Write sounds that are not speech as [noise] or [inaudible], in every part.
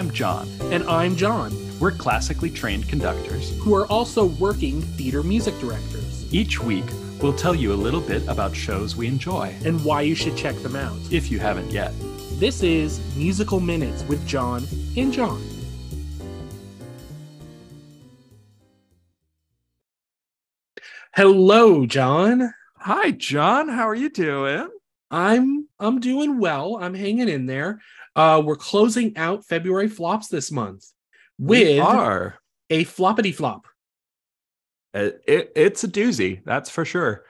I'm John. And I'm John, We're classically trained conductors. who are also working theater music directors, Each week, we'll tell you a little bit about shows we enjoy, and why you should check them out. if you haven't yet. This is Musical Minutes with John and John. Hello, John. Hi, John. How are you doing? I'm I'm doing well. I'm hanging in there. Uh, we're closing out February flops this month We with are. a floppity flop. It, it- it's a doozy, that's for sure.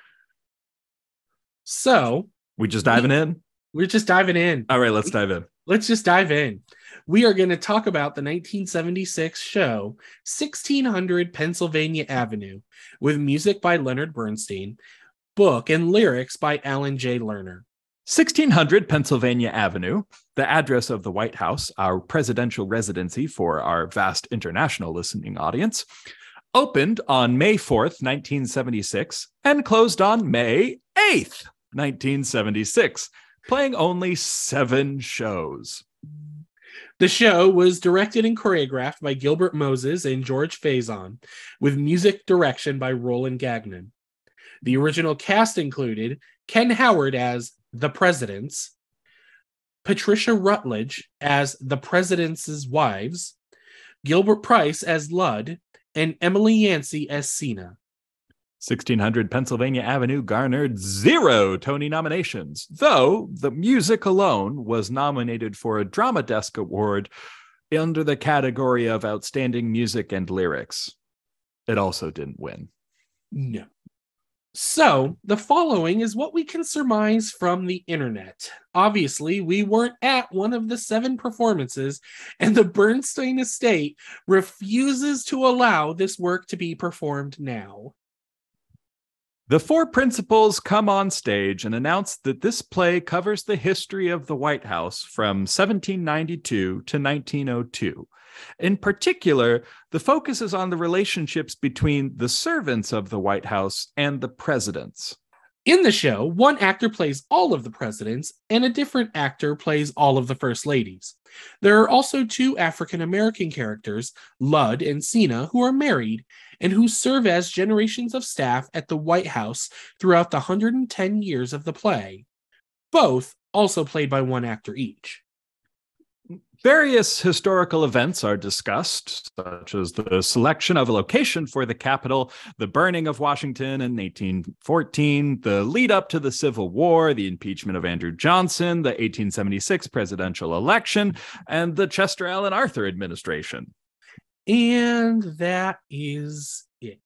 So We just diving in? we're just diving in. All right, let's dive in. Let's just dive in. We are going to talk about the 1976 show 1600 Pennsylvania Avenue with music by Leonard Bernstein, book and lyrics by Alan Jay Lerner. 1600 Pennsylvania Avenue, the address of the White House, our presidential residency for our vast international listening audience, opened on May 4th, 1976, and closed on May 8th, 1976, playing only seven shows. The show was directed and choreographed by Gilbert Moses and George Faison, with music direction by Roland Gagnon. The original cast included Ken Howard as the Presidents, Patricia Routledge as the Presidents' wives, Gilbert Price as Ludd, and Emily Yancy as Seena. 1600 Pennsylvania Avenue garnered zero Tony nominations, though the music alone was nominated for a Drama Desk Award under the category of Outstanding Music and Lyrics. It also didn't win. No. So, the following is what we can surmise from the internet. Obviously, we weren't at one of the seven performances, and the Bernstein estate refuses to allow this work to be performed now. The four principals come on stage and announce that this play covers the history of the White House from 1792 to 1902. In particular, the focus is on the relationships between the servants of the White House and the presidents. In the show, one actor plays all of the presidents, and a different actor plays all of the first ladies. There are also two African American characters, Ludd and Seena, who are married and who serve as generations of staff at the White House throughout the 110 years of the play. Both also played by one actor each. Various historical events are discussed, such as the selection of a location for the Capitol, the burning of Washington in 1814, the lead up to the Civil War, the impeachment of Andrew Johnson, the 1876 presidential election, and the Chester Alan Arthur administration. And that is it.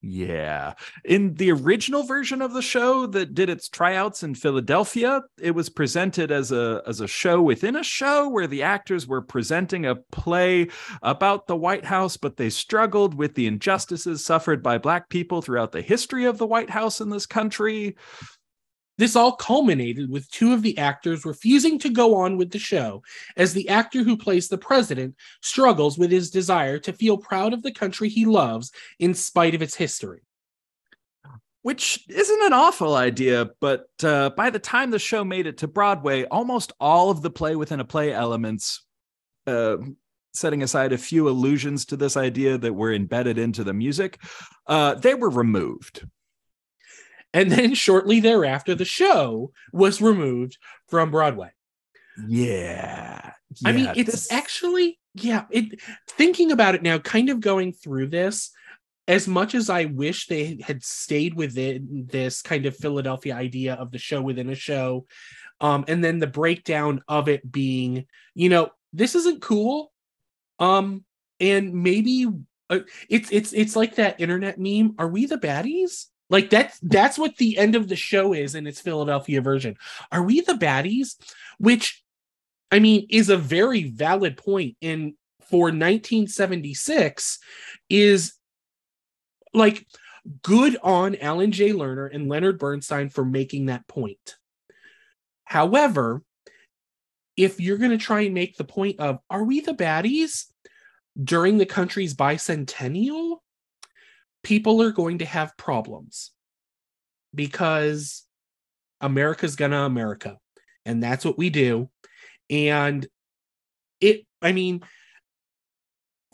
Yeah. In the original version of the show that did its tryouts in Philadelphia, it was presented as a as a show within a show where the actors were presenting a play about the White House, but they struggled with the injustices suffered by black people throughout the history of the White House in this country. This all culminated with two of the actors refusing to go on with the show, as the actor who plays the president struggles with his desire to feel proud of the country he loves in spite of its history. Which isn't an awful idea, but uh, by the time the show made it to Broadway, almost all of the play within a play elements, uh, setting aside a few allusions to this idea that were embedded into the music, uh, they were removed. And then shortly thereafter, the show was removed from Broadway. Yeah. I mean, it's this- actually, yeah, it thinking about it now, kind of going through this, as much as I wish they had stayed within this kind of Philadelphia idea of the show within a show, um, and then the breakdown of it being, you know, this isn't cool. Um, and maybe uh, it's it's it's like that internet meme. Are we the baddies? Like that's that's what the end of the show is in its Philadelphia version. Are we the baddies? Which I mean, is a very valid point in for 1976 is like good on Alan Jay Lerner and Leonard Bernstein for making that point. However, if you're going to try and make the point of are we the baddies during the country's bicentennial, people are going to have problems because America's gonna America, and that's what we do. And it i mean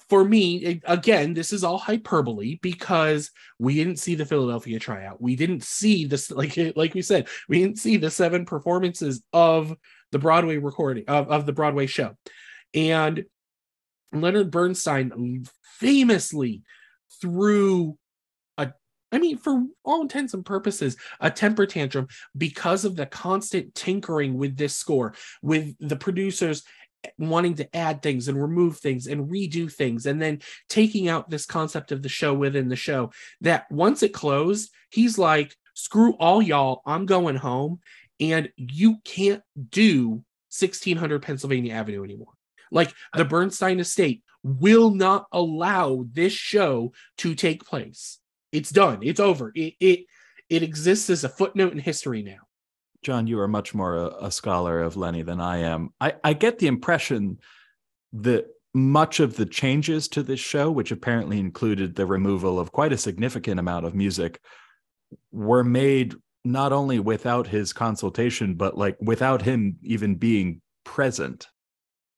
for me again this is all hyperbole because we didn't see the philadelphia tryout we didn't see this [laughs] like like we said we didn't see the seven performances of the broadway recording of, of the broadway show and leonard bernstein famously threw a i mean for all intents and purposes a temper tantrum because of the constant tinkering with this score with the producers wanting to add things and remove things and redo things and then taking out this concept of the show within the show that once it closed he's like screw all y'all i'm going home and you can't do 1600 pennsylvania avenue anymore. Like the bernstein estate will not allow this show to take place. It's done. It's over. It it, it exists as a footnote in history now. John, you are much more a, a scholar of Lenny than I am. I, I get the impression that much of the changes to this show, which apparently included the removal of quite a significant amount of music, were made not only without his consultation, but like without him even being present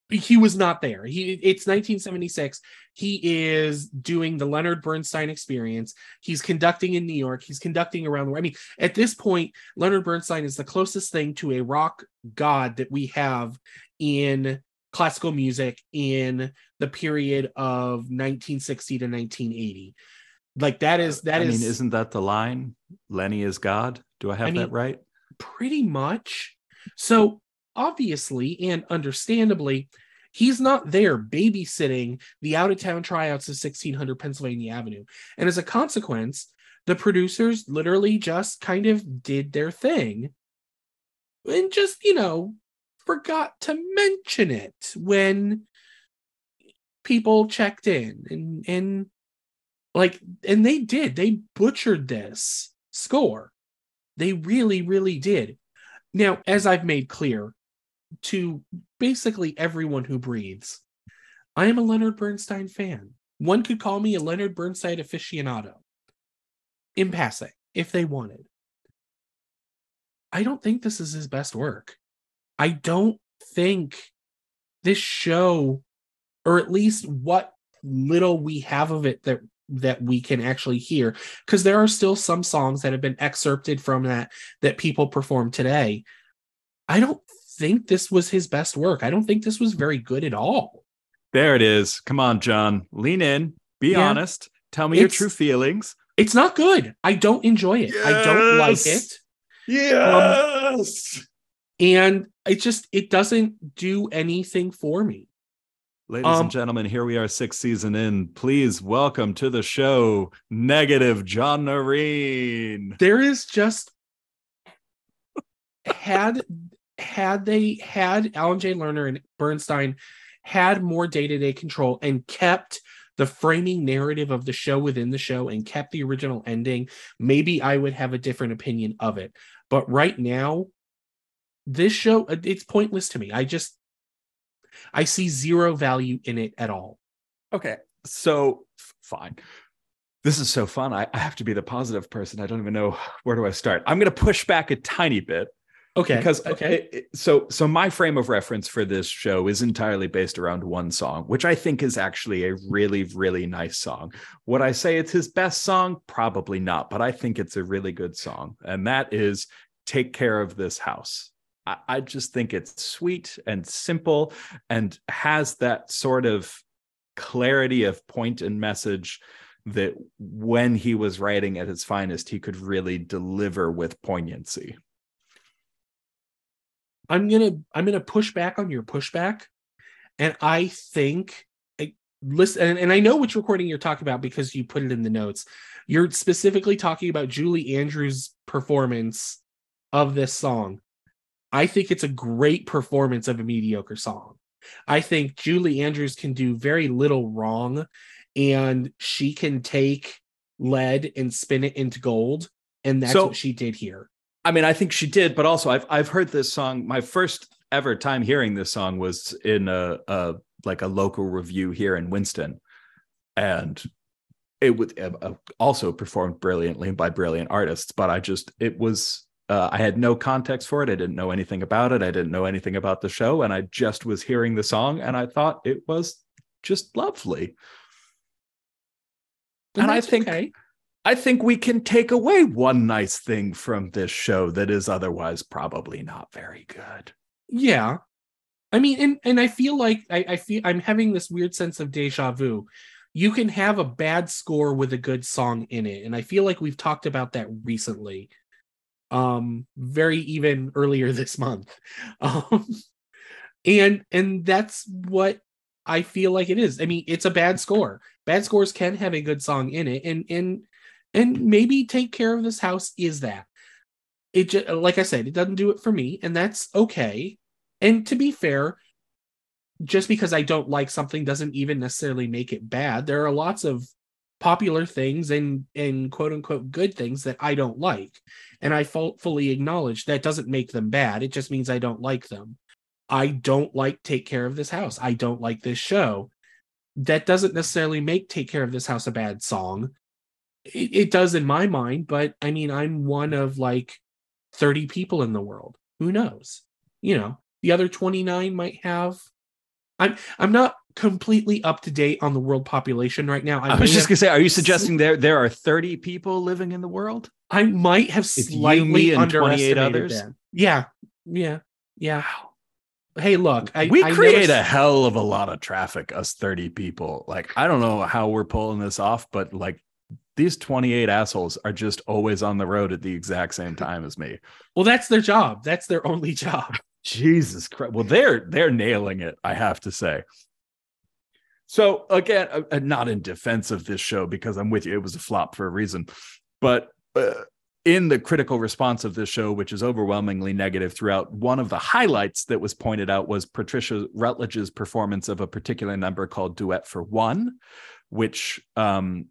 he was not there. He it's 1976. He is doing the Leonard Bernstein experience. He's conducting in New York. He's conducting around the world. I mean, at this point, Leonard Bernstein is the closest thing to a rock god that we have in classical music in the period of 1960 to 1980. Like that is that I is. mean, isn't that the line? Lenny is God. Do I have I mean, that right? Pretty much. So obviously and understandably, he's not there babysitting the out of town tryouts of 1600 Pennsylvania Avenue. And as a consequence, the producers literally just kind of did their thing and just, you know, forgot to mention it when people checked in and and like and they did. They butchered this score. They really really did. Now as i've made clear to basically everyone who breathes. I am a Leonard Bernstein fan. One could call me a Leonard Bernstein aficionado. In passing, if they wanted. I don't think this is his best work. I don't think this show, or at least what little we have of it that that we can actually hear because there are still some songs that have been excerpted from that that people perform today i don't think this was his best work. I don't think this was very good at all. There it is. Come on, John. Lean in. Be yeah. honest. Tell me it's, your true feelings. It's not good. I don't enjoy it. Yes. I don't like it. Yes. Um, and it just it doesn't do anything for me. Ladies um, and gentlemen, here we are, sixth season in. Please welcome to the show, negative John Nareen. There is just had had they had Alan Jay Lerner and Bernstein had more day-to-day control and kept the framing narrative of the show within the show and kept the original ending, maybe I would have a different opinion of it. But right now, this show uh, it's pointless to me. I just I see zero value in it at all. Okay. So fine. This is so fun. I, I have to be the positive person. I don't even know where do I start. I'm going to push back a tiny bit Okay. Because uh, okay. It, it, so so my frame of reference for this show is entirely based around one song, which I think is actually a really really nice song. Would I say it's his best song? Probably not, but I think it's a really good song, and that is "Take Care of This House." I, I just think it's sweet and simple, and has that sort of clarity of point and message that when he was writing at his finest, he could really deliver with poignancy. I'm gonna I'm gonna push back on your pushback, and I think listen and, and I know which recording you're talking about because you put it in the notes. You're specifically talking about Julie Andrews' performance of this song. I think it's a great performance of a mediocre song. I think Julie Andrews can do very little wrong, and she can take lead and spin it into gold, and that's so, what she did here. I mean, I think she did, but also I've I've heard this song. My first ever time hearing this song was in a, a like a local revue here in Winston, and it would uh, uh, also performed brilliantly by brilliant artists. But I just it was uh, I had no context for it. I didn't know anything about it. I didn't know anything about the show, and I just was hearing the song, and I thought it was just lovely. And, and I think okay. I think we can take away one nice thing from this show that is otherwise probably not very good. Yeah. I mean, and and I feel like I, I feel I'm having this weird sense of deja vu. You can have a bad score with a good song in it, and I feel like we've talked about that recently. Um, very even earlier [laughs] this month. Um, and and that's what I feel like it is. I mean, it's a bad score. Bad scores can have a good song in it, and and and maybe take care of this house is that. It just like I said, it doesn't do it for me, and that's okay. And to be fair, just because I don't like something doesn't even necessarily make it bad. There are lots of popular things and and quote unquote good things that I don't like. And I fully acknowledge that doesn't make them bad. It just means I don't like them. I don't like Take Care of This House. I don't like this show. That doesn't necessarily make Take Care of This House a bad song. It, it does in my mind, but I mean, I'm one of like 30 people in the world. Who knows? You know, the other 29 might have. I'm I'm not completely up to date on the world population right now. I, I was just gonna say, are you suggesting there there are 30 people living in the world? I might have slightly you, and 28 others. That. Yeah, yeah, yeah hey look I, we I create never... a hell of a lot of traffic us 30 people like i don't know how we're pulling this off but like these 28 assholes are just always on the road at the exact same time as me. Well that's their job. That's their only job. [laughs] Jesus christ. Well they're they're nailing it i have to say. So again uh, uh not in defense of this show because i'm with you it was a flop for a reason but uh, in the critical response of this show, which is overwhelmingly negative throughout, one of the highlights that was pointed out was Patricia Routledge's performance of a particular number called Duet for One, which um,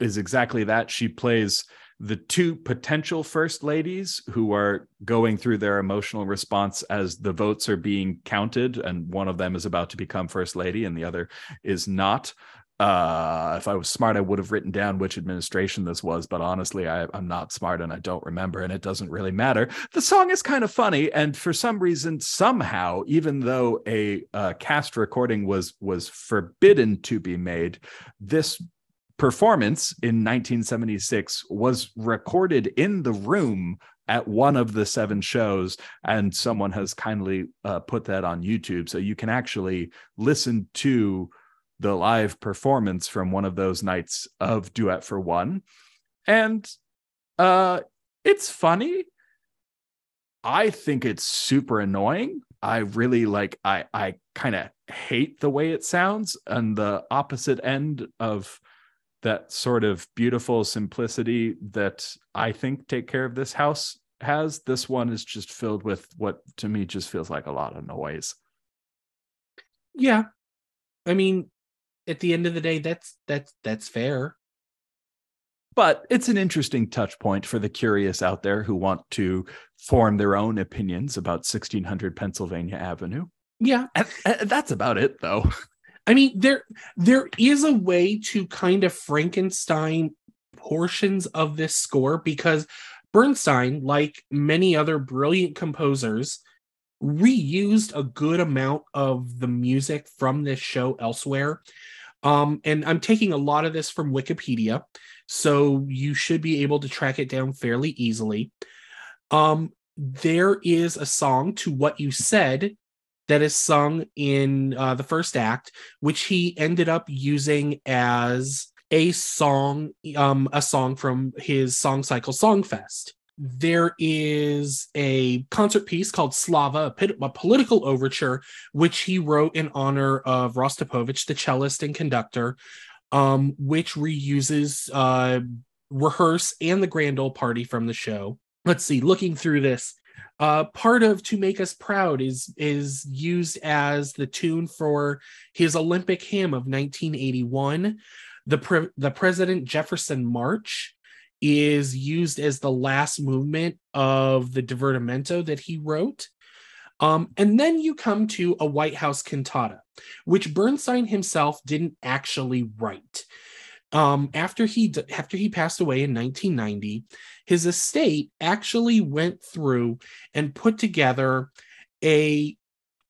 is exactly that. She plays the two potential first ladies who are going through their emotional response as the votes are being counted, and one of them is about to become first lady, and the other is not uh if i was smart i would have written down which administration this was but honestly I, i'm not smart and i don't remember and it doesn't really matter the song is kind of funny and for some reason somehow even though a uh, cast recording was was forbidden to be made this performance in 1976 was recorded in the room at one of the seven shows and someone has kindly uh, put that on youtube so you can actually listen to the live performance from one of those nights of Duet for One. And uh it's funny. I think it's super annoying. I really like I I kind of hate the way it sounds and the opposite end of that sort of beautiful simplicity that I think take care of this house has this one is just filled with what to me just feels like a lot of noise. Yeah. I mean, at the end of the day, that's that's that's fair. But it's an interesting touch point for the curious out there who want to form their own opinions about 1600 Pennsylvania Avenue. Yeah, and, and that's about it, though. [laughs] I mean, there there is a way to kind of Frankenstein portions of this score because Bernstein, like many other brilliant composers, reused a good amount of the music from this show elsewhere. Um, and I'm taking a lot of this from Wikipedia, so you should be able to track it down fairly easily. Um, there is a song to what you said that is sung in uh, the first act, which he ended up using as a song, um, a song from his Song Cycle Songfest there is a concert piece called Slava, a, political overture, which he wrote in honor of Rostropovich, the cellist and conductor, um, which reuses uh, rehearse and the grand old party from the show. Let's see, looking through this, uh, part of "To Make Us Proud" is is used as the tune for his Olympic hymn of 1981. The pre- the President Jefferson March is used as the last movement of the divertimento that he wrote. Um, and then you come to a White House cantata, which Bernstein himself didn't actually write. Um, after he after he passed away in 1990, his estate actually went through and put together a,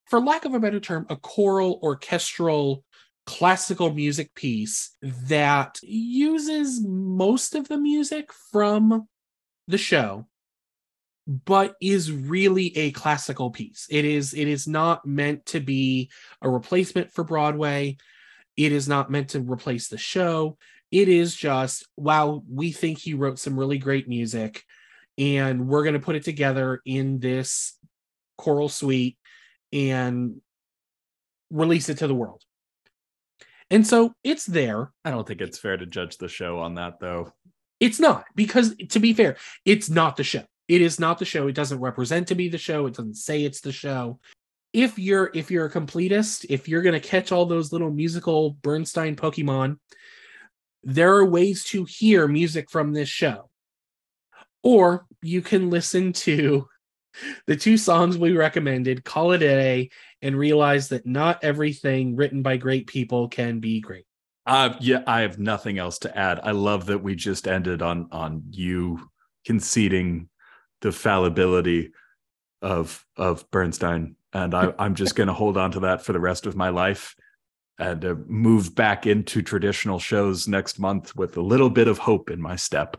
for lack of a better term, a choral orchestral classical music piece that uses most of the music from the show but is really a classical piece. It is it is not meant to be a replacement for broadway it is not meant to replace the show it is just wow we think he wrote some really great music and we're going to put it together in this choral suite and release it to the world and so it's there. I don't think it's fair to judge the show on that, though. It's not, because to be fair, it's not the show. It is not the show. It doesn't represent to be the show. It doesn't say it's the show. If you're if you're a completist, if you're gonna catch all those little musical Bernstein Pokemon, there are ways to hear music from this show. Or you can listen to [laughs] the two songs we recommended, Call It a Day, and realize that not everything written by great people can be great. Uh, yeah, I have nothing else to add. I love that we just ended on on you conceding the fallibility of of Bernstein, and I, I'm just going to hold on to that for the rest of my life and uh, move back into traditional shows next month with a little bit of hope in my step.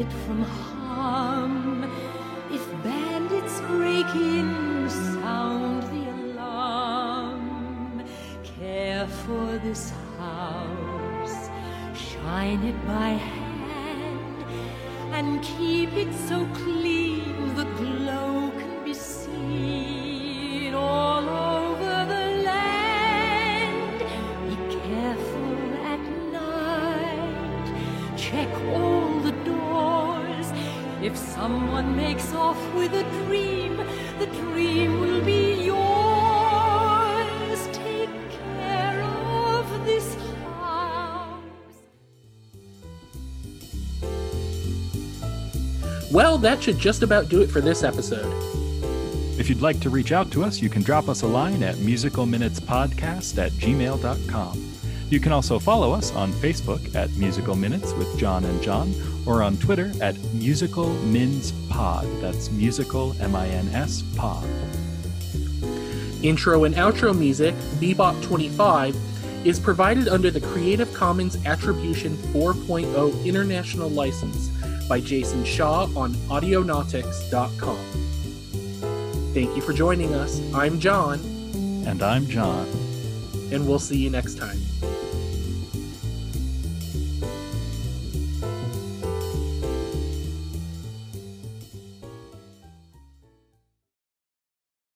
it from harm. If bandits break in, sound the alarm. Care for this house, shine it by hand, and keep it so clean the glow can be seen all over the land. Be careful at night, check well, that should just about do it for this episode. If you'd like to reach out to us, you can drop us a line at musicalminutespodcast at gmail.com. You can also follow us on Facebook at Musical Minutes with John and John, or on Twitter at Musical Mins Pod. That's Musical M I N S Pod. Intro and outro music, Bebop 25, is provided under the Creative Commons Attribution 4.0 International License by Jason Shaw on Audionautix.com. Thank you for joining us. I'm John. And I'm John. And we'll see you next time.